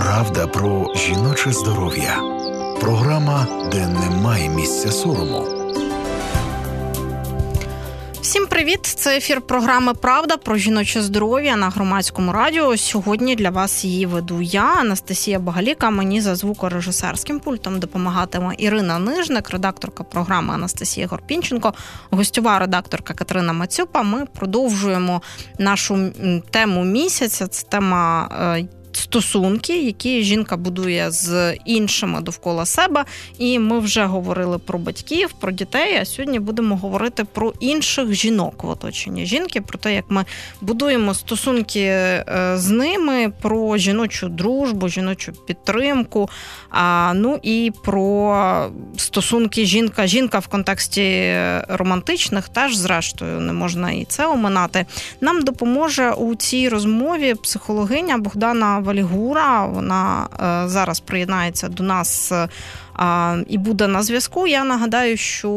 Правда про жіноче здоров'я. Програма, де немає місця сорому. Всім привіт! Це ефір програми Правда про жіноче здоров'я на громадському радіо. Сьогодні для вас її веду я, Анастасія Багаліка. Мені за звукорежисерським пультом допомагатиме Ірина Нижник, редакторка програми Анастасія Горпінченко, гостьова редакторка Катерина Мацюпа. Ми продовжуємо нашу тему місяця. Це тема е, стосунки, які жінка будує з іншими довкола себе. І ми вже говорили про батьків, про дітей. А сьогодні будемо говорити про інших жінок в оточенні жінки, про те, як ми будуємо стосунки е, з ними, про жіночу дружбу, жіночу підтримку. А, Ну і про стосунки жінка, жінка в контексті романтичних, теж зрештою не можна і це оминати. Нам допоможе у цій розмові психологиня Богдана Валігура. Вона е, зараз приєднається до нас і буде на зв'язку. Я нагадаю, що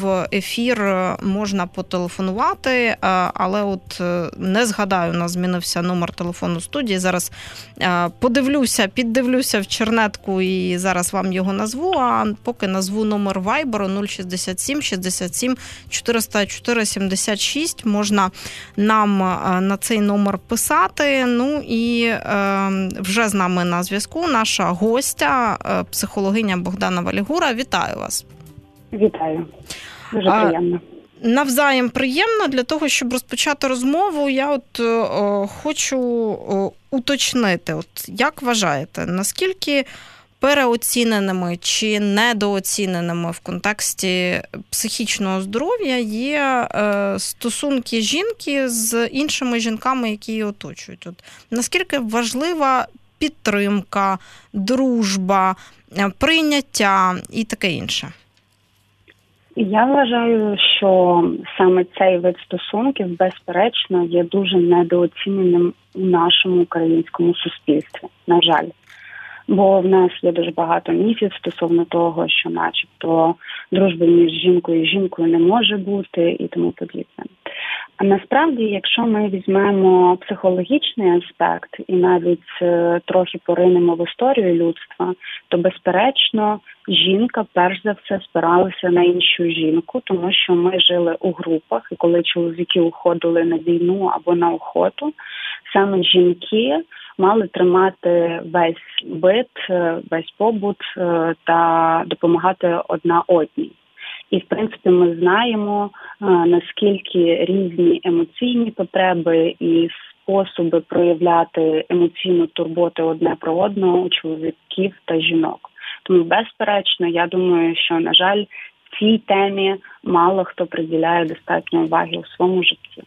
в ефір можна потелефонувати, е, але от е, не згадаю, у нас змінився номер телефону студії. Зараз е, подивлюся, піддивлюся в чернетку і зараз вам його назву. А поки назву номер Viber 067 67 404 76. Можна нам на цей номер писати. Ну і вже з нами на зв'язку наша гостя, психологиня Богдана. Богдана Валігура. Вітаю вас. Вітаю. Дуже приємно. Навзаєм приємно для того, щоб розпочати розмову. Я от о, хочу о, уточнити, от як вважаєте, наскільки переоціненими чи недооціненими в контексті психічного здоров'я є е, стосунки жінки з іншими жінками, які її оточують? От наскільки важлива підтримка, дружба, Е, прийняття і таке інше? Я вважаю, що саме цей вид стосунків, безперечно, є дуже недооціненим у нашому українському суспільстві. На жаль, бо в нас є дуже багато міфів стосовно того, що, начебто, дружби між жінкою і жінкою не може бути, і тому подібне. Насправді, якщо ми візьмемо психологічний аспект і навіть е, трохи поринемо в історію людства, то безперечно жінка перш за все спиралася на іншу жінку, тому що ми жили у групах, і коли чоловіки уходили на війну або на охоту, саме жінки мали тримати весь бит, е, весь побут е, та допомагати одна одній. І в принципі ми знаємо е, наскільки різні емоційні потреби і способи проявляти емоційну турботу одне про одного у чоловіків та жінок. Тому, безперечно, я думаю, що на жаль, цій темі мало хто приділяє достатньо уваги у своєму житті.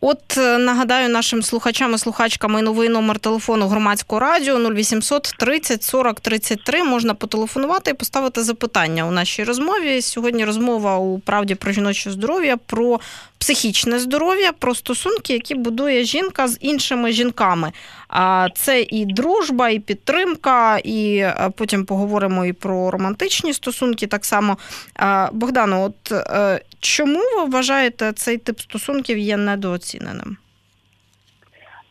От е, нагадаю нашим слухачам і слухачкам новий номер телефону громадського радіо 0800 30 40 33. Можна потелефонувати і поставити запитання у нашій розмові. Сьогодні розмова у правді про жіноче здоров'я, про психічне здоров'я, про стосунки, які будує жінка з іншими жінками. Це і дружба, і підтримка, і е, потім поговоримо і про романтичні стосунки. Так само Богдану, от е, чому ви вважаєте цей тип стосунків є недооціненим?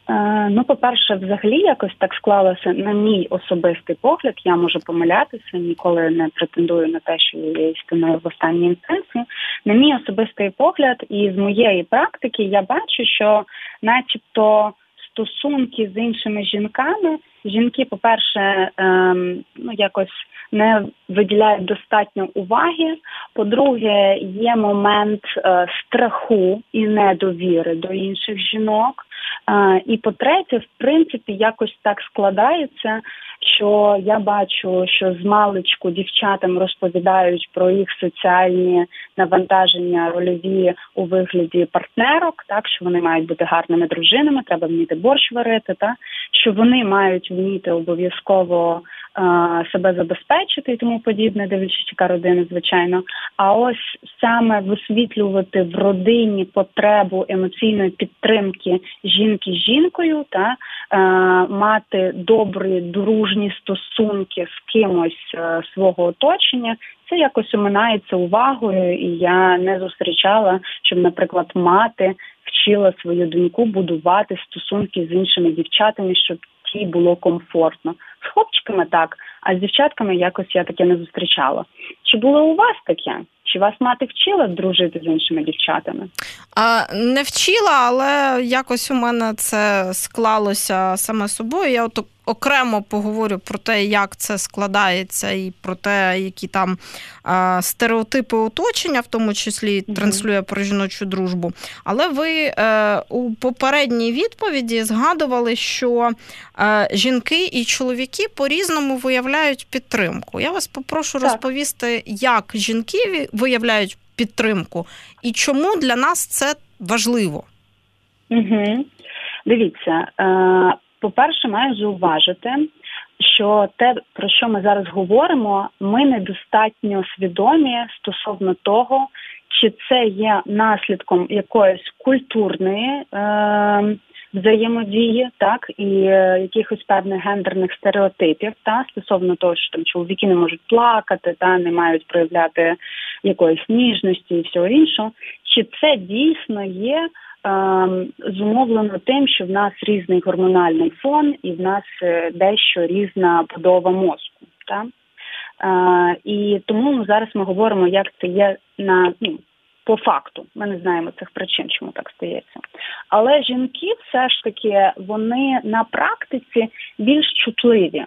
Е, ну, по-перше, взагалі якось так склалося на мій особистий погляд. Я можу помилятися, ніколи не претендую на те, що є істиною в останній інстанції. На мій особистий погляд, і з моєї практики я бачу, що, начебто, стосунки з іншими жінками, жінки, по-перше, ем, ну якось не виділяють достатньо уваги. По-друге, є момент е, страху і недовіри до інших жінок. І по-третє, в принципі, якось так складається, що я бачу, що з маличку дівчатам розповідають про їх соціальні навантаження рольові у вигляді партнерок, так що вони мають бути гарними дружинами, треба вміти борщ варити, та що вони мають вміти обов'язково себе забезпечити і тому подібне, дивлячись, яка родина, звичайно. А ось саме висвітлювати в родині потребу емоційної підтримки жінки з жінкою, та е, мати добрі дружні стосунки з кимось е, свого оточення. Це якось оминається увагою, і я не зустрічала, щоб, наприклад, мати вчила свою доньку будувати стосунки з іншими дівчатами, щоб житті було комфортно. З хлопчиками так, а з дівчатками якось я таке не зустрічала. Чи було у вас таке? Чи вас мати вчила дружити з іншими дівчатами? А, Не вчила, але якось у мене це склалося саме собою. Я от окремо поговорю про те, як це складається, і про те, які там а, стереотипи оточення, в тому числі транслює про жіночу дружбу. Але ви е, у попередній відповіді згадували, що е, жінки і чоловіки по-різному виявляють підтримку. Я вас попрошу так. розповісти, як жінки виявляють підтримку і чому для нас це важливо. Угу. Дивіться, е, по-перше, маю зауважити, що те, про що ми зараз говоримо, ми недостатньо свідомі стосовно того, чи це є наслідком якоїсь культурної е, взаємодії, так і е, якихось певних гендерних стереотипів, та стосовно того, що там чоловіки не можуть плакати, та не мають проявляти якоїсь ніжності і всього іншого, чи це дійсно є. Ем, зумовлено тим, що в нас різний гормональний фон і в нас е, дещо різна будова мозку. Так? Е, і тому ну, зараз ми говоримо, як це є на ну, по факту. Ми не знаємо цих причин, чому так стається. Але жінки все ж таки вони на практиці більш чутливі.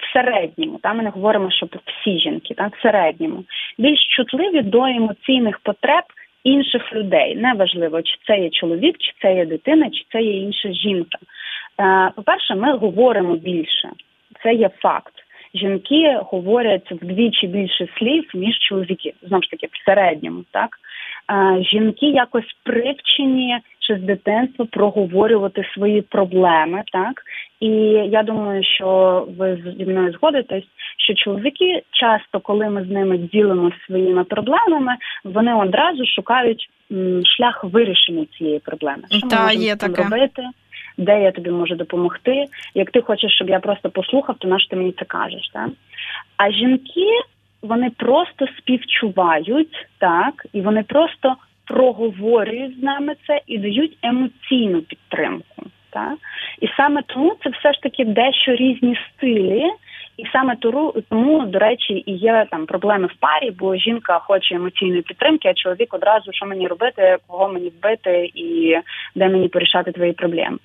В середньому, та ми не говоримо, що всі жінки, так в середньому більш чутливі до емоційних потреб інших людей. Неважливо, чи це є чоловік, чи це є дитина, чи це є інша жінка. Е, по-перше, ми говоримо більше. Це є факт. Жінки говорять вдвічі більше слів, ніж чоловіки, знову ж таки, в середньому, так е, жінки якось привчені ще з дитинства проговорювати свої проблеми, так і я думаю, що ви зі мною згодитесь, що чоловіки часто, коли ми з ними ділимося своїми проблемами, вони одразу шукають м, шлях вирішення цієї проблеми. Що Та, ми є таке. робити? Де я тобі можу допомогти? Як ти хочеш, щоб я просто послухав, то на що ти мені це кажеш? Так? А жінки вони просто співчувають так, і вони просто проговорюють з нами це і дають емоційну підтримку. Та? І саме тому це все ж таки дещо різні стилі, і саме тому, до речі, і є там проблеми в парі, бо жінка хоче емоційної підтримки, а чоловік одразу що мені робити, кого мені вбити і де мені порішати твої проблеми.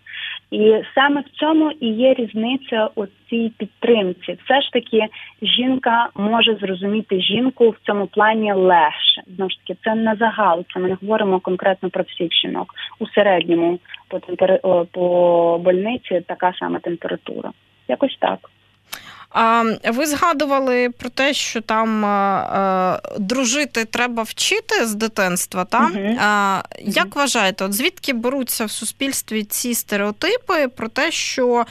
І саме в цьому і є різниця у цій підтримці. Все ж таки, жінка може зрозуміти жінку в цьому плані легше. Знову ж таки, це не загал. Це ми не говоримо конкретно про всіх жінок. У середньому по темпер... по больниці така сама температура. Якось так. Ви згадували про те, що там дружити треба вчити з дитинства. Та? Uh-huh. Як вважаєте, от звідки беруться в суспільстві ці стереотипи про те, що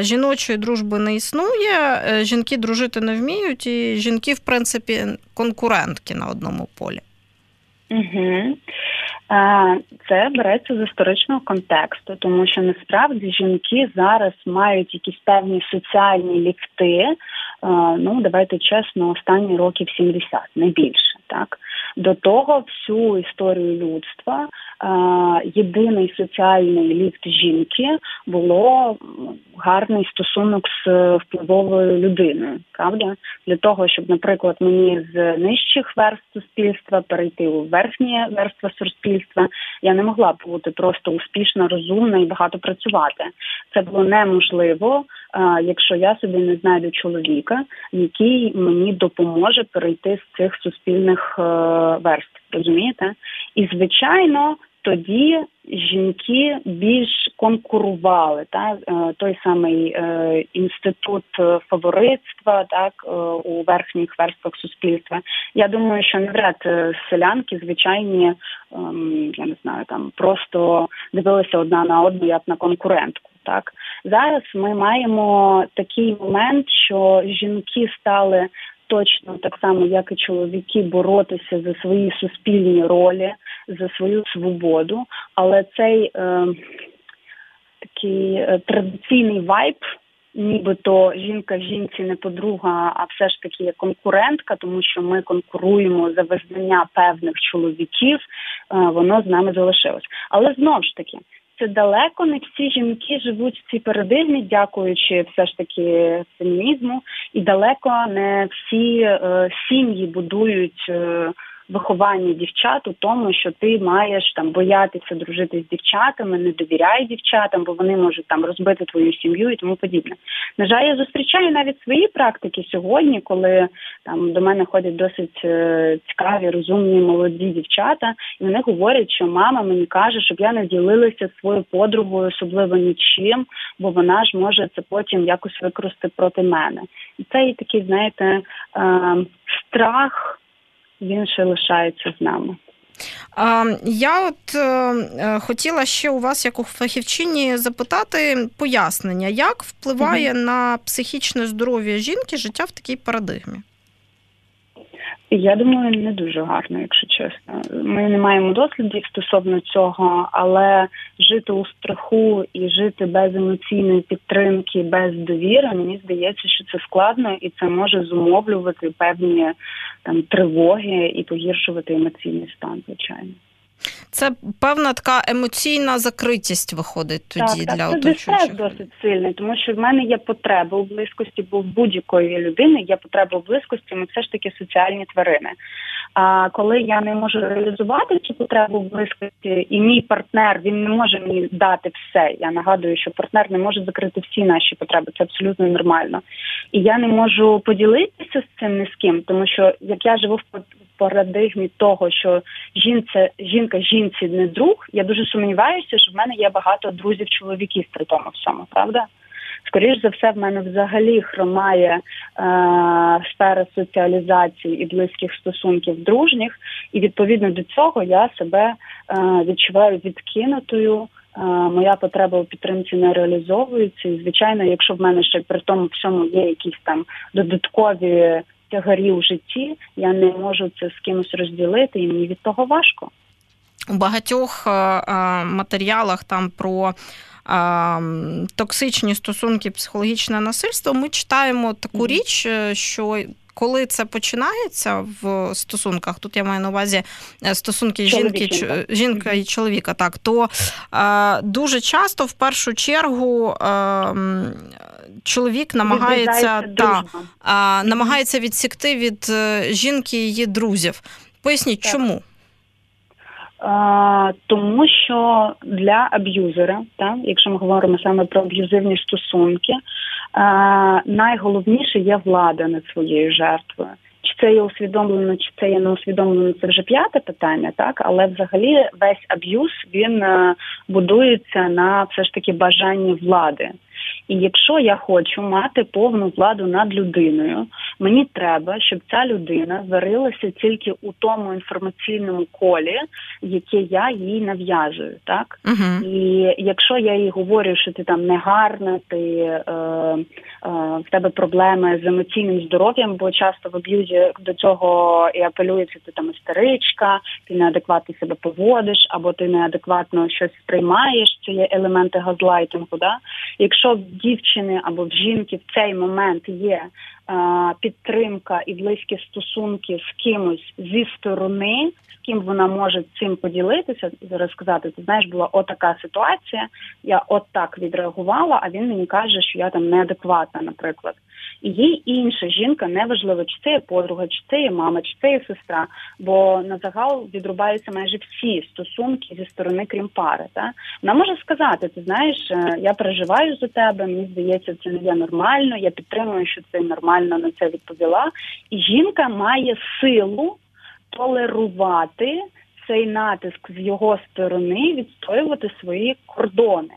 жіночої дружби не існує, е, жінки дружити не вміють, і жінки, в принципі, конкурентки на одному полі? Угу. Це береться з історичного контексту, тому що насправді жінки зараз мають якісь певні соціальні ліфти. Ну давайте чесно, останні років 70, не більше. Так до того всю історію людства єдиний соціальний ліфт жінки було гарний стосунок з впливовою людиною. Правда, для того, щоб, наприклад, мені з нижчих верств суспільства перейти у верхні верства суспільства, я не могла бути просто успішна, розумна і багато працювати. Це було неможливо, якщо я собі не знайду чоловіка, який мені допоможе перейти з цих суспільних е, верств. Розумієте? І звичайно тоді жінки більш конкурували. Так? Е, той самий е, інститут фаворитства, так е, у верхніх верствах суспільства. Я думаю, що навряд селянки звичайні, ем, я не знаю, там просто дивилися одна на одну як на конкурентку. Так зараз ми маємо такий момент, що жінки стали точно так само, як і чоловіки, боротися за свої суспільні ролі, за свою свободу. Але цей е, такий е, традиційний вайб. Нібито жінка жінці не подруга, а все ж таки є конкурентка, тому що ми конкуруємо за визнання певних чоловіків, е, воно з нами залишилось. Але знову ж таки, це далеко не всі жінки живуть в цій парадигмі, дякуючи все ж таки фемінізму, і далеко не всі е, сім'ї будують. Е, виховання дівчат у тому, що ти маєш там боятися дружити з дівчатами, не довіряй дівчатам, бо вони можуть там розбити твою сім'ю і тому подібне. На жаль, я зустрічаю навіть свої практики сьогодні, коли там до мене ходять досить е, цікаві, розумні, молоді дівчата, і вони говорять, що мама мені каже, щоб я не ділилася своєю подругою, особливо нічим, бо вона ж може це потім якось використати проти мене. І це і такий, знаєте, е, страх він ще лишається з нами. Я от е, е, хотіла ще у вас, як у фахівчині, запитати пояснення, як впливає угу. на психічне здоров'я жінки життя в такій парадигмі. Я думаю, не дуже гарно, якщо чесно. Ми не маємо дослідів стосовно цього, але жити у страху і жити без емоційної підтримки, без довіри, мені здається, що це складно і це може зумовлювати певні там тривоги і погіршувати емоційний стан, звичайно. Це певна така емоційна закритість виходить тоді так, для так, оточуючих. Це досить сильний, тому що в мене є потреба у близькості, бо в будь-якої людини є потреба у близькості. Ми все ж таки соціальні тварини. А коли я не можу реалізувати цю потребу в близькості, і мій партнер він не може мені дати все. Я нагадую, що партнер не може закрити всі наші потреби. Це абсолютно нормально. І я не можу поділитися з цим ні з ким, тому що як я живу в парадигмі того, що жінця, жінка жінці не друг, я дуже сумніваюся, що в мене є багато друзів-чоловіків при тому всьому, правда? Скоріше за все, в мене взагалі хромає е, сфера соціалізації і близьких стосунків дружніх, і відповідно до цього я себе е, відчуваю відкинутою. Е, моя потреба у підтримці не реалізовується. І звичайно, якщо в мене ще при тому всьому є якісь там додаткові тягарі у житті, я не можу це з кимось розділити, і мені від того важко. У багатьох е, е, матеріалах там про токсичні стосунки, психологічне насильство, ми читаємо таку річ, е, що коли це починається в стосунках, тут я маю на увазі стосунки жінки, жінка і чоловіка, так то е, дуже часто в першу чергу е, чоловік намагається та, е, намагається відсікти від жінки її друзів. Поясніть, так. чому? Тому що для аб'юзера, так, якщо ми говоримо саме про аб'юзивні стосунки, найголовніше є влада над своєю жертвою. Чи це є усвідомлено, чи це є не усвідомлено, це вже п'яте питання, так але взагалі весь аб'юз він е, будується на все ж таки бажанні влади. І якщо я хочу мати повну владу над людиною, мені треба, щоб ця людина варилася тільки у тому інформаційному колі, яке я їй нав'язую, так uh і якщо я їй говорю, що ти там негарна, ти е, е, в тебе проблеми з емоційним здоров'ям, бо часто в аб'юзі до цього і апелюється ти там істеричка, ти неадекватно себе поводиш, або ти неадекватно щось сприймаєш. Це є елементи газлайтингу. Да? Якщо дівчини або в жінки в цей момент є підтримка і близькі стосунки з кимось зі сторони, з ким вона може цим поділитися і розказати, ти знаєш, була отака ситуація. Я от так відреагувала, а він мені каже, що я там неадекватна, наприклад. І є інша жінка, неважливо, чи це є подруга, чи це є мама, чи це є сестра. Бо на загал відрубаються майже всі стосунки зі сторони, крім пари. Та вона може сказати: ти знаєш, е, я переживаю за тебе, мені здається, це не є нормально. Я підтримую, що це нормально на це відповіла. І жінка має силу толерувати цей натиск з його сторони, відстоювати свої кордони.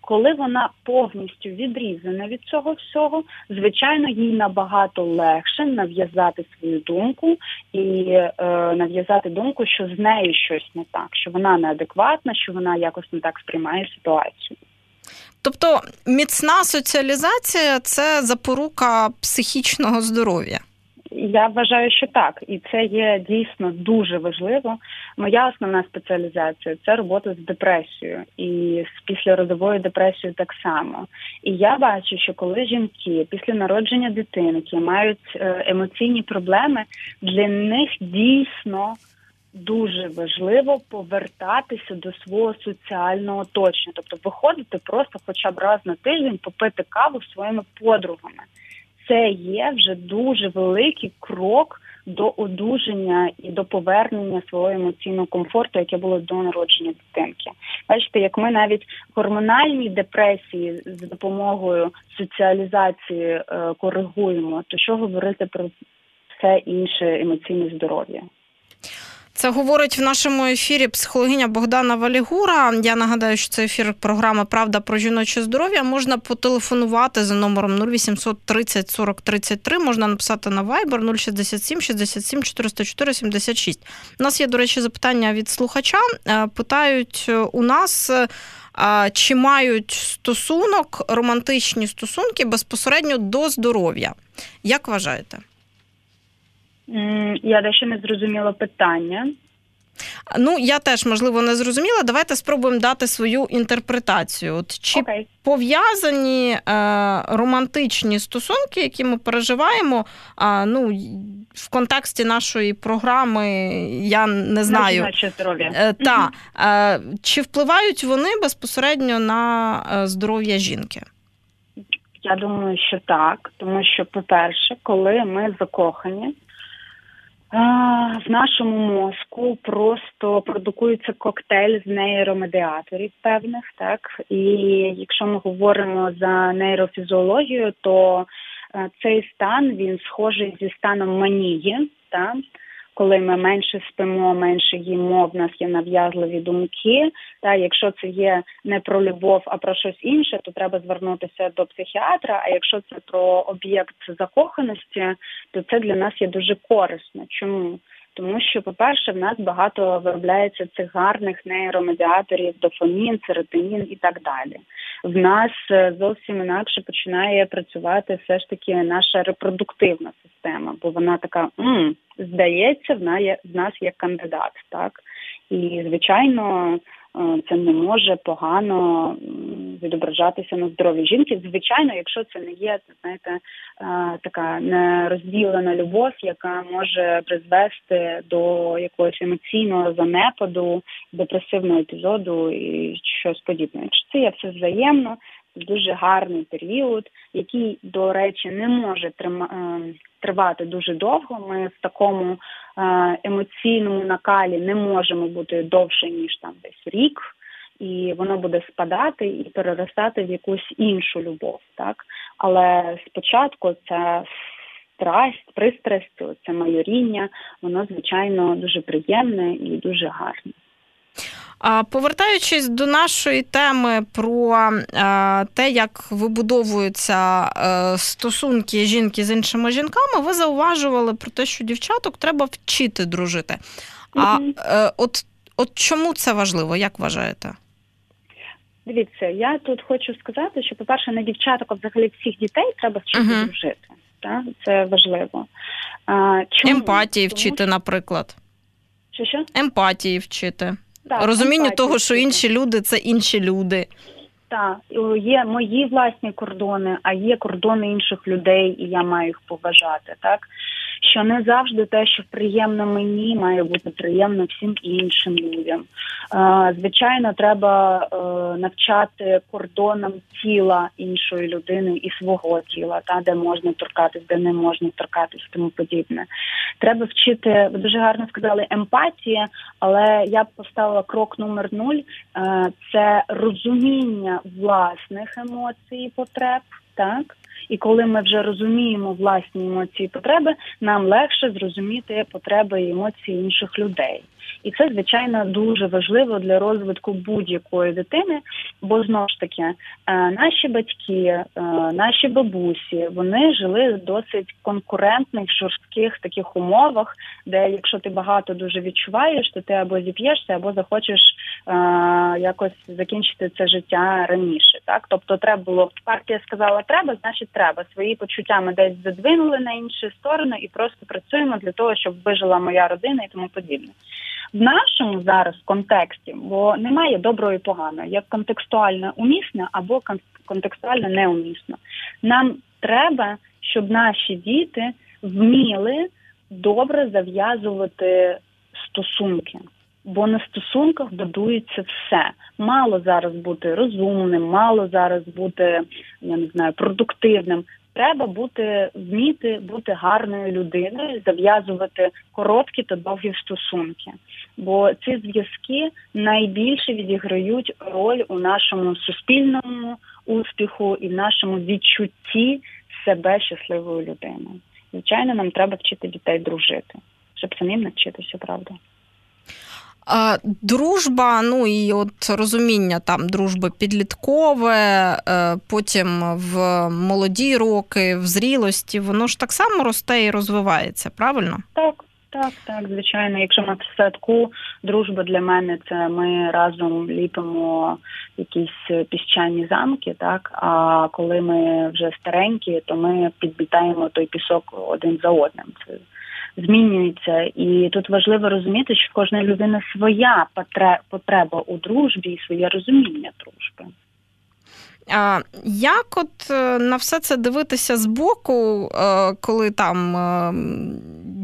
Коли вона повністю відрізана від цього всього, звичайно, їй набагато легше нав'язати свою думку і е, нав'язати думку, що з нею щось не так, що вона неадекватна, що вона якось не так сприймає ситуацію. Тобто міцна соціалізація це запорука психічного здоров'я. Я вважаю, що так, і це є дійсно дуже важливо. Моя основна спеціалізація це робота з депресією і з післяродовою депресією так само. І я бачу, що коли жінки після народження дитинки мають е, емоційні проблеми, для них дійсно дуже важливо повертатися до свого соціального оточення, тобто виходити просто, хоча б раз на тиждень, попити каву своїми подругами. Це є вже дуже великий крок до одужання і до повернення свого емоційного комфорту, яке було до народження дитинки. Бачите, як ми навіть гормональні депресії з допомогою соціалізації е, коригуємо, то що говорити про все інше емоційне здоров'я? Це говорить в нашому ефірі психологиня Богдана Валігура. Я нагадаю, що це ефір програми Правда про жіноче здоров'я. Можна потелефонувати за номером 0800 30 40 33, Можна написати на Viber 067 67 404 76. У нас є, до речі, запитання від слухача. Е, питають у нас. Е, чи мають стосунок романтичні стосунки безпосередньо до здоров'я? Як вважаєте? Я дещо не зрозуміла питання. Ну, я теж можливо не зрозуміла. Давайте спробуємо дати свою інтерпретацію. От Чи okay. пов'язані е, романтичні стосунки, які ми переживаємо, е, ну, в контексті нашої програми, я не знаю. Е, та, е, Чи впливають вони безпосередньо на е, здоров'я жінки? Я думаю, що так, тому що, по-перше, коли ми закохані, в нашому мозку просто продукується коктейль з нейромедіаторів певних, так? І якщо ми говоримо за нейрофізіологію, то е, цей стан він схожий зі станом манії, так коли ми менше спимо, менше їмо, в нас є нав'язливі думки. Та якщо це є не про любов, а про щось інше, то треба звернутися до психіатра. А якщо це про об'єкт закоханості, то це для нас є дуже корисно. Чому? Тому що, по-перше, в нас багато виробляється цих гарних нейромедіаторів, дофамін, серотонін і так далі. В нас е, зовсім інакше починає працювати все ж таки наша репродуктивна система, бо вона така м здається, в нас є кандидат, так і звичайно. Е, це не може погано відображатися на здоров'ї жінки. Звичайно, якщо це не є знаєте, е, така нерозділена любов, яка може призвести до якогось емоційного занепаду, депресивного епізоду і щось подібне. Якщо це є все взаємно, дуже гарний період, який, до речі, не може е, тривати дуже довго. Ми в такому е, емоційному накалі не можемо бути довше ніж там десь рік. І воно буде спадати і переростати в якусь іншу любов, так але спочатку ця страсть, пристрасть, це майоріння, воно звичайно дуже приємне і дуже гарне. Повертаючись до нашої теми про е, те, як вибудовуються е, стосунки жінки з іншими жінками, ви зауважували про те, що дівчаток треба вчити дружити. А е, от, от чому це важливо, як вважаєте? Дивіться, я тут хочу сказати, що, по-перше, на дівчаток, а взагалі всіх дітей треба вчити uh-huh. дружити. Так? Це важливо. А, чому? Емпатії вчити, Тому... наприклад. Що що? Емпатії вчити. Так, Розумінню того, що інші люди це інші люди. Так, є мої власні кордони, а є кордони інших людей, і я маю їх поважати. Так що не завжди те, що приємно мені, має бути приємно всім іншим людям. Звичайно, треба е, навчати кордонам тіла іншої людини і свого тіла, та де можна торкатись, де не можна торкатись, тому подібне. Треба вчити, ви дуже гарно сказали, емпатія, але я б поставила крок номер нуль: е, це розуміння власних емоцій і потреб, так. І коли ми вже розуміємо власні емоції і потреби, нам легше зрозуміти потреби і емоції інших людей. І це звичайно дуже важливо для розвитку будь-якої дитини, бо знову ж таки е, наші батьки, е, наші бабусі, вони жили в досить конкурентних жорстких таких умовах, де якщо ти багато дуже відчуваєш, то ти або зіп'єшся, або захочеш е, якось закінчити це життя раніше. Так, тобто, треба було партія сказала, треба, значить, треба свої почуття ми десь задвинули на інші сторони і просто працюємо для того, щоб вижила моя родина і тому подібне в нашому зараз контексті, бо немає доброго і поганого, як контекстуально умісне або контекстуально неумісно. Нам треба, щоб наші діти вміли добре зав'язувати стосунки. Бо на стосунках будується все. Мало зараз бути розумним, мало зараз бути, я не знаю, продуктивним. Треба бути вміти бути гарною людиною, зав'язувати короткі та довгі стосунки. Бо ці зв'язки найбільше відіграють роль у нашому суспільному успіху і в нашому відчутті себе щасливою людиною. Звичайно, нам треба вчити дітей дружити, щоб самим навчитися, правда. Дружба, ну і от розуміння там дружби підліткове, е, потім в молоді роки, в зрілості, воно ж так само росте і розвивається, правильно? Так, так, так, звичайно. Якщо ми в садку, дружба для мене це ми разом ліпимо якісь піщані замки, так. А коли ми вже старенькі, то ми підбітаємо той пісок один за одним. Це змінюється, і тут важливо розуміти, що в кожної людини своя потреба у дружбі і своє розуміння дружби. А Як от е, на все це дивитися збоку, е, коли там е,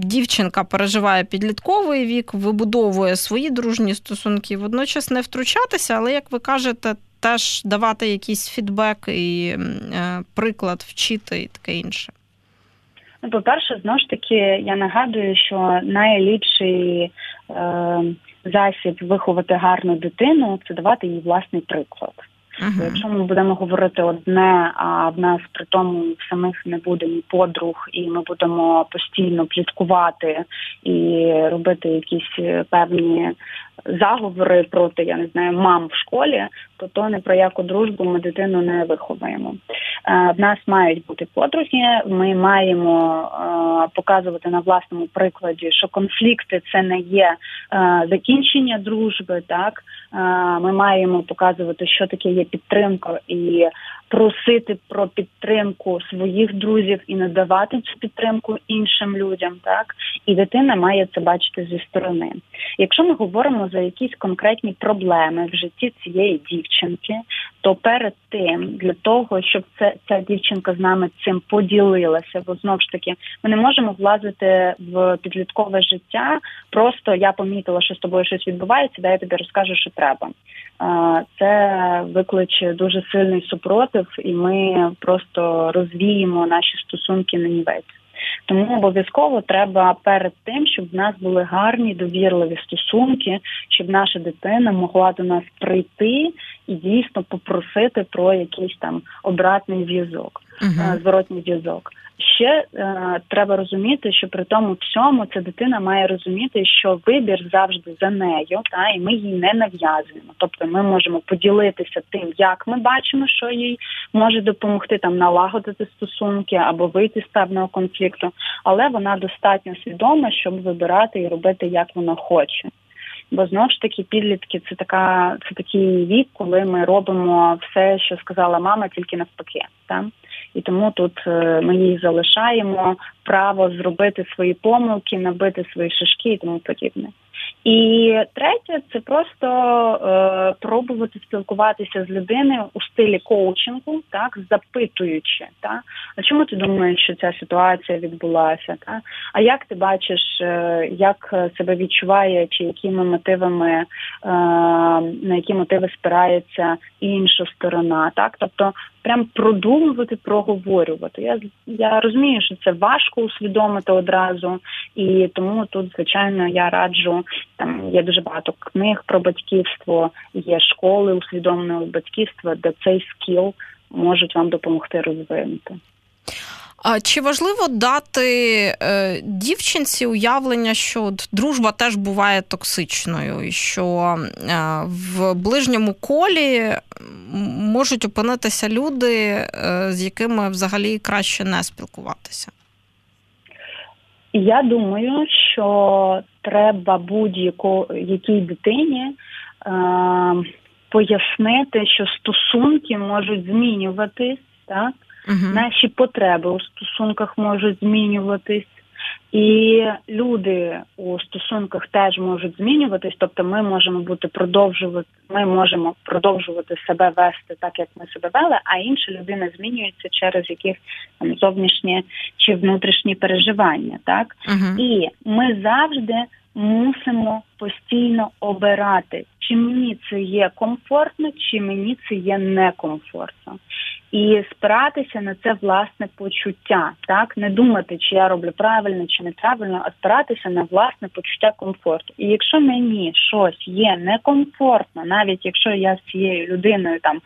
дівчинка переживає підлітковий вік, вибудовує свої дружні стосунки, водночас не втручатися, але як ви кажете, теж давати якийсь фідбек і приклад вчити і таке інше? Ну, по-перше, знову ж таки, я нагадую, що найліпший е, засіб виховати гарну дитину це давати їй власний приклад. Uh-huh. Якщо ми будемо говорити одне, а в нас при тому самих не буде ні подруг, і ми будемо постійно пліткувати і робити якісь певні заговори проти я не знаю мам в школі, то то не про яку дружбу ми дитину не виховуємо. Е, в нас мають бути подруги. Ми маємо е, показувати на власному прикладі, що конфлікти це не є е, закінчення дружби. Так ми маємо показувати, що таке є підтримка і просити про підтримку своїх друзів і надавати цю підтримку іншим людям, так і дитина має це бачити зі сторони. Якщо ми говоримо за якісь конкретні проблеми в житті цієї дівчинки, то перед тим для того, щоб це ця дівчинка з нами цим поділилася, бо знову ж таки ми не можемо влазити в підліткове життя. Просто я помітила, що з тобою щось відбувається, де я тобі розкажу, що треба. Це викличе дуже сильний супротив, і ми просто розвіємо наші стосунки на нівець. Тому обов'язково треба перед тим, щоб в нас були гарні довірливі стосунки, щоб наша дитина могла до нас прийти і дійсно попросити про якийсь там обратний зв'язок, uh-huh. зворотній зв'язок ще е, треба розуміти, що при тому всьому ця дитина має розуміти, що вибір завжди за нею, та і ми їй не нав'язуємо. Тобто, ми можемо поділитися тим, як ми бачимо, що їй може допомогти там налагодити стосунки або вийти з певного конфлікту, але вона достатньо свідома, щоб вибирати і робити, як вона хоче. Бо знову ж таки підлітки це така, це такий вік, коли ми робимо все, що сказала мама, тільки навпаки. Так? і тому тут е, ми їй залишаємо право зробити свої помилки, набити свої шишки і тому подібне. І третє це просто е, пробувати спілкуватися з людиною у стилі коучингу, так запитуючи, так а чому ти думаєш, що ця ситуація відбулася? Так? А як ти бачиш, е, як себе відчуває, чи якими мотивами е, на які мотиви спирається інша сторона? Так, тобто прям продумувати, проговорювати. Я я розумію, що це важко усвідомити одразу, і тому тут, звичайно, я раджу. Там є дуже багато книг про батьківство, є школи усвідомленого батьківства, де цей скіл можуть вам допомогти розвинути. А чи важливо дати е, дівчинці уявлення, що дружба теж буває токсичною, і що е, в ближньому колі можуть опинитися люди, е, з якими взагалі краще не спілкуватися? Я думаю, що треба будь-якій дитині пояснити, що стосунки можуть змінюватись, так? Угу. Наші потреби у стосунках можуть змінюватись, і люди у стосунках теж можуть змінюватись. Тобто, ми можемо бути продовжувати, ми можемо продовжувати себе вести так, як ми себе вели, а інша людина змінюється через якісь там зовнішні чи внутрішні переживання. Так uh і ми завжди мусимо постійно обирати, чи мені це є комфортно, чи мені це є некомфортно, і спиратися на це власне почуття, так не думати, чи я роблю правильно чи неправильно, а спиратися на власне почуття комфорту. І якщо мені щось є некомфортно, навіть якщо я з цією людиною там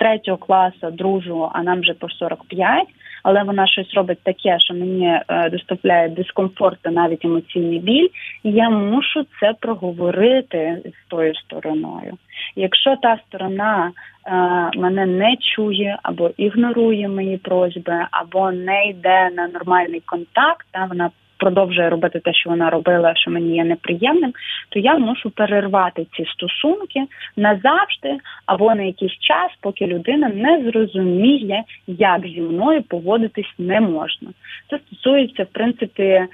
третього класу дружу, а нам вже по 45, але вона щось робить таке, що мені е, доставляє дискомфорт та навіть емоційний біль, я мушу це проговорити з тою стороною. Якщо та сторона е, мене не чує або ігнорує мої просьби, або не йде на нормальний контакт, та вона продовжує робити те, що вона робила, що мені є неприємним, то я мушу перервати ці стосунки назавжди або на якийсь час, поки людина не зрозуміє, як зі мною поводитись не можна. Це стосується в принципі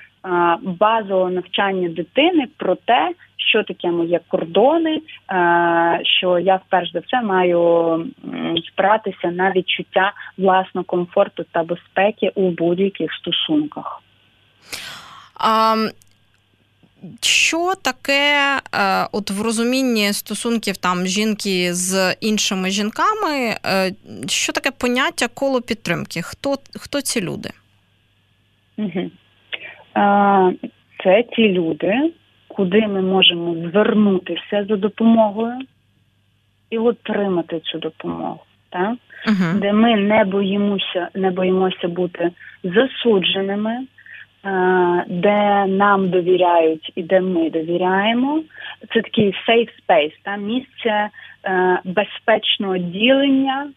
базового навчання дитини про те, що таке мої кордони, що я вперше за все маю спиратися на відчуття власного комфорту та безпеки у будь-яких стосунках. А, Що таке, е, от в розумінні стосунків там жінки з іншими жінками, е, що таке поняття коло підтримки? Хто хто ці люди? Угу. Це ті люди, куди ми можемо звернутися за допомогою і отримати цю допомогу, так? Угу. де ми не боїмося, не боїмося бути засудженими. Де нам довіряють і де ми довіряємо. Це такий safe space, та місце е, безпечного ділення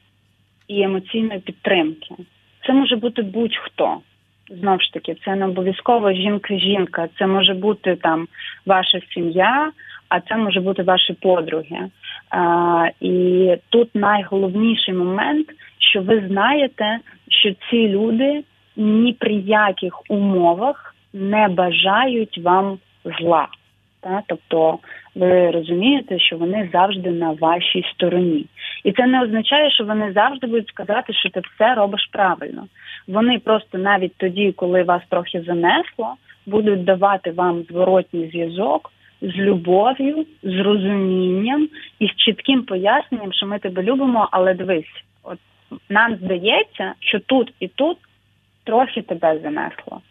і емоційної підтримки. Це може бути будь-хто. Знову ж таки, це не обов'язково жінка-жінка, це може бути там ваша сім'я, а це може бути ваші подруги. А, І тут найголовніший момент, що ви знаєте, що ці люди ні при яких умовах не бажають вам зла. Та? Тобто ви розумієте, що вони завжди на вашій стороні. І це не означає, що вони завжди будуть сказати, що ти все робиш правильно. Вони просто навіть тоді, коли вас трохи занесло, будуть давати вам зворотній зв'язок з любов'ю, з розумінням і з чітким поясненням, що ми тебе любимо, але дивись, от нам здається, що тут і тут трохи тебе занесло.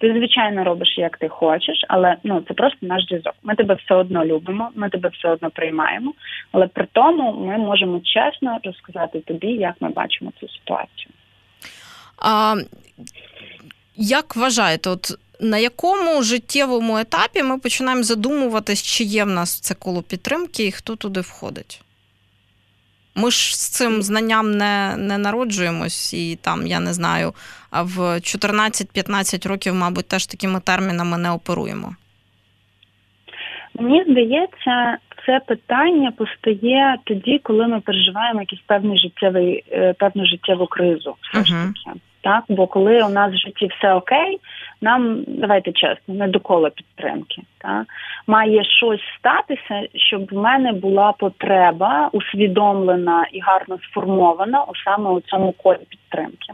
Ти, звичайно, робиш, як ти хочеш, але ну це просто наш зв'язок. Ми тебе все одно любимо, ми тебе все одно приймаємо, але при тому ми можемо чесно розказати тобі, як ми бачимо цю ситуацію. А, Як вважаєте, от на якому життєвому етапі ми починаємо задумуватись, чи є в нас це коло підтримки і хто туди входить? Ми ж з цим знанням не не народжуємось, і там, я не знаю, в 14-15 років, мабуть, теж такими термінами не оперуємо. Мені здається, це питання постає тоді, коли ми переживаємо якийсь певний життєвий е, певну життєву кризу. Все ж таки. Так, бо коли у нас в житті все окей, нам давайте чесно, не до кола підтримки. Та Має щось статися, щоб в мене була потреба усвідомлена і гарно сформована у саме у цьому колі підтримки.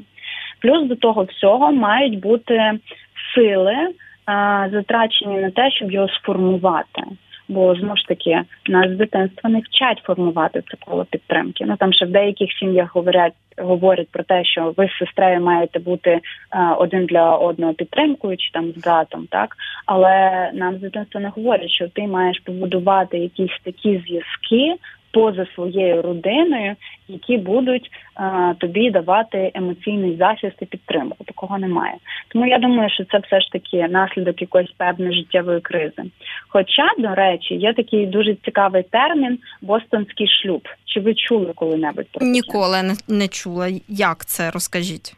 Плюс до того всього мають бути сили затрачені на те, щоб його сформувати. Бо знову ж таки нас з дитинства не вчать формувати це коло підтримки. Ну там ще в деяких сім'ях говорять говорять про те, що ви з сестрею маєте бути а, один для одного підтримкою чи там з братом, так але нам з дитинства не говорять, що ти маєш побудувати якісь такі зв'язки поза своєю родиною, які будуть а, тобі давати емоційний захист і підтримку. Такого немає. Тому я думаю, що це все ж таки наслідок якоїсь певної життєвої кризи. Хоча, до речі, є такий дуже цікавий термін бостонський шлюб. Чи ви чули коли-небудь про це? Ніколи не, не чула. Як це розкажіть?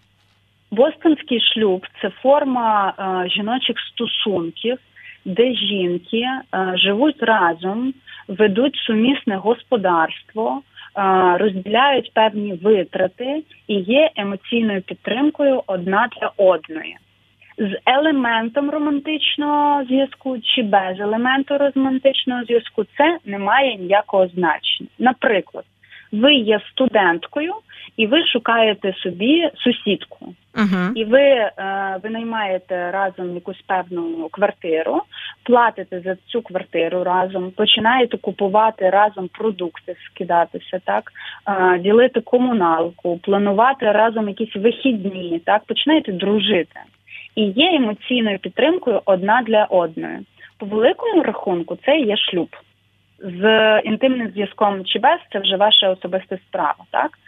Бостонський шлюб це форма е, жіночих стосунків, де жінки е, живуть разом ведуть сумісне господарство, розділяють певні витрати і є емоційною підтримкою одна для одної. З елементом романтичного зв'язку чи без елементу романтичного зв'язку це не має ніякого значення. Наприклад, ви є студенткою і ви шукаєте собі сусідку, uh-huh. і ви е, винаймаєте разом якусь певну квартиру. платите за цю квартиру разом, починаєте купувати разом продукти, скидатися, так ділити комуналку, планувати разом якісь вихідні, так починаєте дружити і є емоційною підтримкою одна для одної. По великому рахунку це є шлюб з інтимним зв'язком чи без це вже ваша особиста справа, так?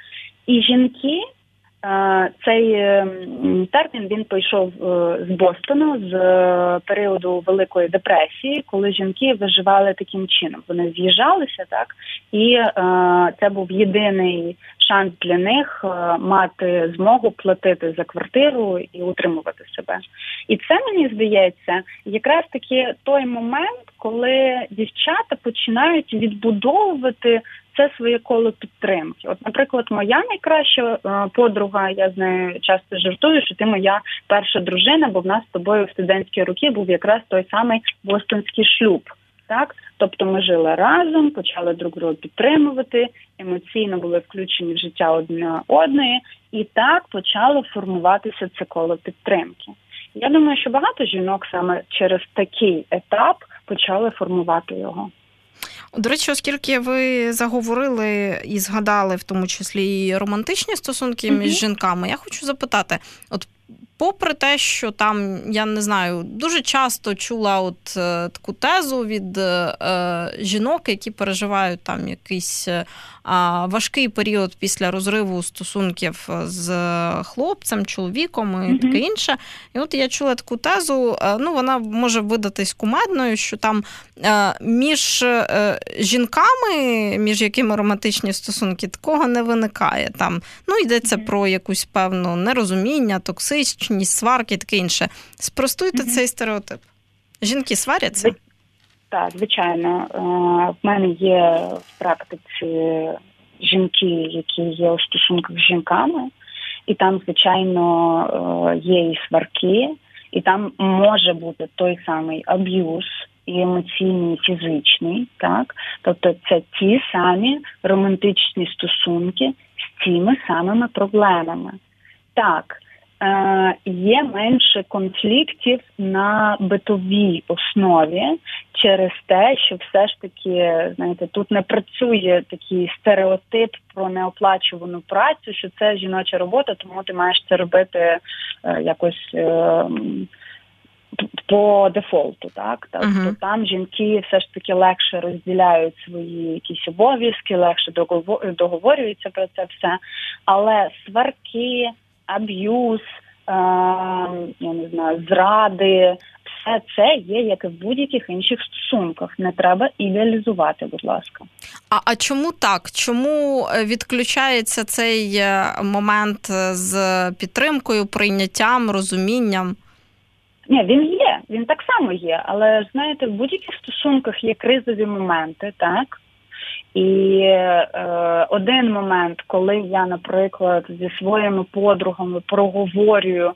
І жінки цей ем, термін він пішов е, з Бостону з е, періоду Великої депресії, коли жінки виживали таким чином. Вони з'їжджалися так, і е, це був єдиний шанс для них мати змогу платити за квартиру і утримувати себе. І це мені здається, якраз таки той момент, коли дівчата починають відбудовувати це своє коло підтримки. От, наприклад, моя найкраща е, подруга, я з нею часто жартую, що ти моя перша дружина, бо в нас з тобою в студентські роки був якраз той самий бостонський шлюб. Так, тобто ми жили разом, почали друг друга підтримувати, емоційно були включені в життя одне одної, і так почало формуватися це коло підтримки. Я думаю, що багато жінок саме через такий етап почали формувати його. До речі, оскільки ви заговорили і згадали в тому числі і романтичні стосунки між mm жінками, я хочу запитати: от попри те, що там я не знаю, дуже часто чула от е, таку тезу від е, жінок, які переживають там якийсь е, важкий період після розриву стосунків з хлопцем, чоловіком і mm-hmm. таке інше. І от я чула таку тезу, е, ну вона може видатись кумедною, що там е, між е, жінками, між якими романтичні стосунки, такого не виникає. Там ну йдеться mm-hmm. про якусь певну нерозуміння, токсичність, сварки, таке інше. Спростуйте mm-hmm. цей стереотип. Жінки сваряться. Так, звичайно, е, в мене є в практиці жінки, які є у стосунках з жінками, і там, звичайно, е, є і сварки, і там може бути той самий аб'юз. І емоційний, і фізичний, так тобто це ті самі романтичні стосунки з цими самими проблемами. Так, є менше конфліктів на битовій основі через те, що все ж таки знаєте, тут не працює такий стереотип про неоплачувану працю, що це жіноча робота, тому ти маєш це робити е, якось. Е, по дефолту, так тобто uh-huh. там жінки все ж таки легше розділяють свої якісь обов'язки, легше договорюються про це все, але сварки, аб'юз, я не знаю, зради. Все це є як і в будь-яких інших стосунках. Не треба ідеалізувати, будь ласка. А а чому так? Чому е, відключається цей е, момент з підтримкою, прийняттям, розумінням? Ні, він є, він так само є. Але знаєте, в будь-яких стосунках є кризові моменти, так і е, один момент, коли я, наприклад, зі своїми подругами проговорюю е,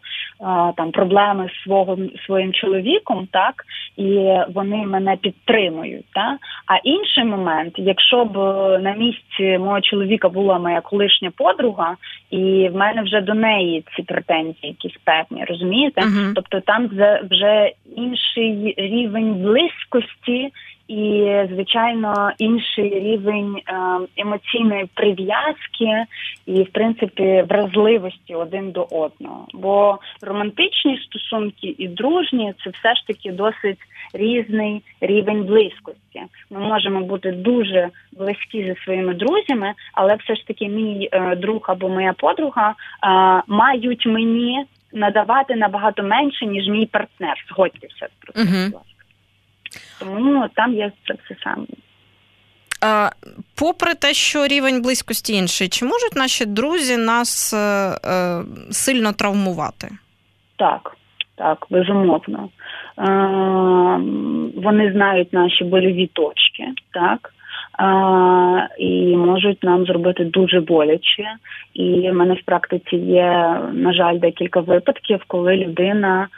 там проблеми з свого своїм чоловіком, так і вони мене підтримують. Так? А інший момент, якщо б на місці мого чоловіка була моя колишня подруга, і в мене вже до неї ці претензії, якісь певні, розумієте? Uh-huh. Тобто там вже інший рівень близькості і звичайно інший рівень е, емоційної прив'язки і, в принципі, вразливості один до одного. Бо романтичні стосунки і дружні це все ж таки досить різний рівень близькості. Ми можемо бути дуже близькі зі своїми друзями, але все ж таки мій е, друг або моя подруга е, мають мені надавати набагато менше ніж мій партнер. Згодьтеся про це. Тому там є це все саме. Попри те, що рівень близькості інший, чи можуть наші друзі нас е, е, сильно травмувати? Так, так, безумовно. Е, Вони знають наші больові точки, так і можуть нам зробити дуже боляче. І в мене в практиці є, на жаль, декілька випадків, коли людина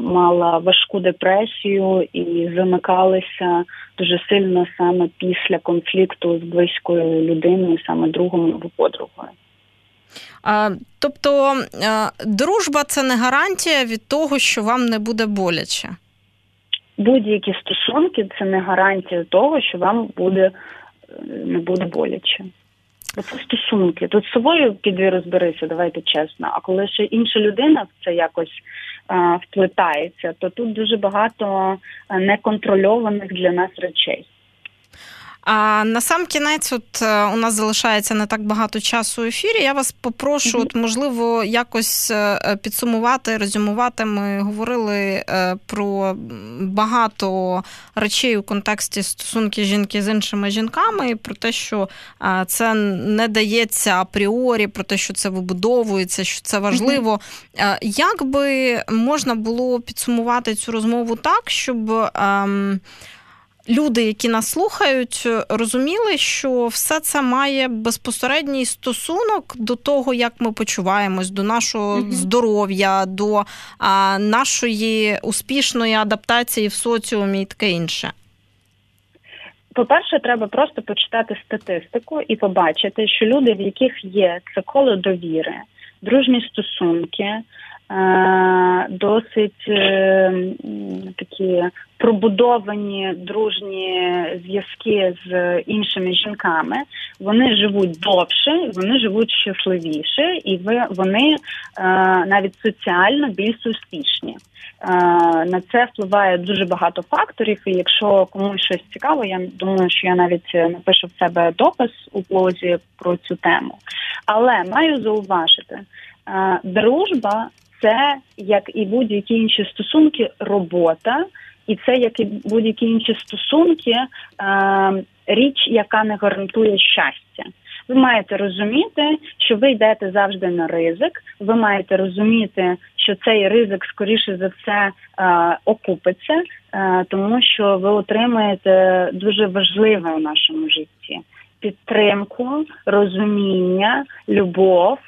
мала важку депресію і замикалася дуже сильно саме після конфлікту з близькою людиною, саме другом або подругою. А, Тобто дружба це не гарантія від того, що вам не буде боляче. Будь-які стосунки це не гарантія того, що вам буде не буде боляче. Це стосунки. Тут з собою піди розберися, давайте чесно. А коли ще інша людина в це якось а, вплетається, то тут дуже багато неконтрольованих для нас речей. А на сам кінець, от е, у нас залишається не так багато часу в ефірі. Я вас попрошу, от, можливо, якось е, підсумувати, резюмувати. Ми говорили е, про багато речей у контексті стосунки жінки з іншими жінками, і про те, що це не дається апріорі, про те, що це вибудовується, що це важливо. Як би можна було підсумувати цю розмову так, щоб. Люди, які нас слухають, розуміли, що все це має безпосередній стосунок до того, як ми почуваємось, до нашого mm здоров'я, до а, нашої успішної адаптації в соціумі і таке інше. По-перше, треба просто почитати статистику і побачити, що люди, в яких є це коло довіри, дружні стосунки, досить е, такі пробудовані дружні зв'язки з іншими жінками. Вони живуть довше, вони живуть щасливіше, і вони е, навіть соціально більш успішні. На це впливає дуже багато факторів. І якщо комусь щось цікаво, я думаю, що я навіть напишу в себе допис у блозі про цю тему. Але маю зауважити, дружба це як і будь-які інші стосунки, робота, і це як і будь-які інші стосунки, е, річ, яка не гарантує щастя. Ви маєте розуміти, що ви йдете завжди на ризик. Ви маєте розуміти, що цей ризик скоріше за все е, окупиться, е, тому що ви отримаєте дуже важливе у нашому житті підтримку, розуміння, любов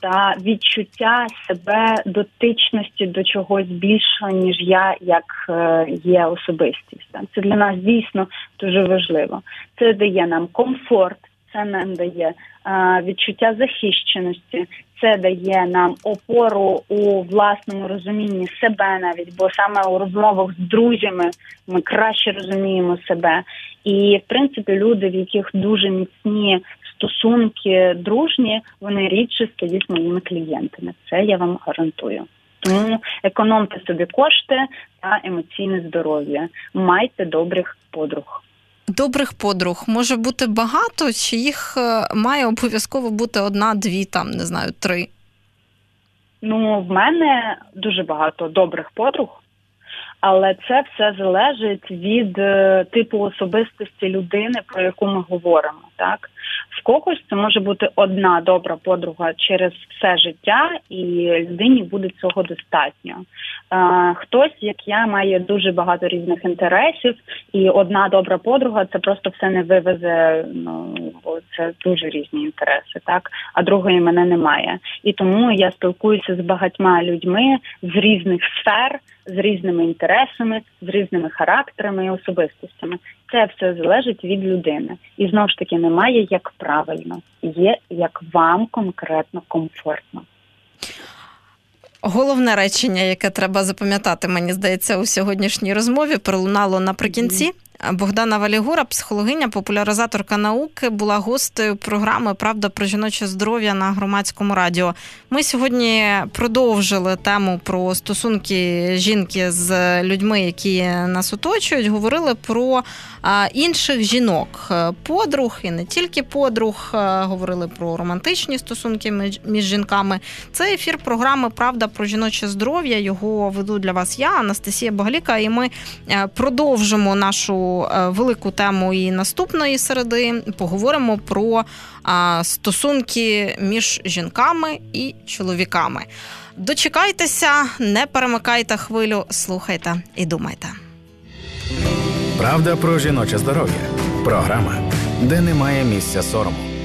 та відчуття себе дотичності до чогось більшого, ніж я, як е, є особистість. Це для нас дійсно дуже важливо. Це дає нам комфорт, це нам дає е, відчуття захищеності, це дає нам опору у власному розумінні себе навіть, бо саме у розмовах з друзями ми краще розуміємо себе. І в принципі люди, в яких дуже міцні стосунки дружні, вони рідше стають моїми клієнтами. Це я вам гарантую. Тому економте собі кошти та емоційне здоров'я. Майте добрих подруг. Добрих подруг може бути багато, чи їх е, має обов'язково бути одна, дві, там не знаю, три. Ну, в мене дуже багато добрих подруг але це все залежить від е, типу особистості людини, про яку ми говоримо. Так в когось це може бути одна добра подруга через все життя, і людині буде цього достатньо. Е, хтось, як я, має дуже багато різних інтересів, і одна добра подруга це просто все не вивезе. Ну бо це дуже різні інтереси, так а другої мене немає. І тому я спілкуюся з багатьма людьми з різних сфер, з різними інтересами, з різними характерами і особистостями. Це все залежить від людини, і знову ж таки немає як правильно, є як вам конкретно комфортно. Головне речення, яке треба запам'ятати, мені здається, у сьогоднішній розмові пролунало наприкінці. Богдана Валігура, психологиня, популяризаторка науки, була гостею програми Правда про жіноче здоров'я на громадському радіо. Ми сьогодні продовжили тему про стосунки жінки з людьми, які нас оточують. Говорили про інших жінок, подруг і не тільки подруг. Говорили про романтичні стосунки між жінками. Це ефір програми Правда про жіноче здоров'я. Його веду для вас я, Анастасія Богаліка, і ми е, продовжимо нашу. Е, велику тему і наступної середи. Поговоримо про стосунки між жінками і чоловіками. Дочекайтеся, не перемикайте хвилю, слухайте і думайте. Правда про жіноче здоров'я. Програма, де немає місця сорому.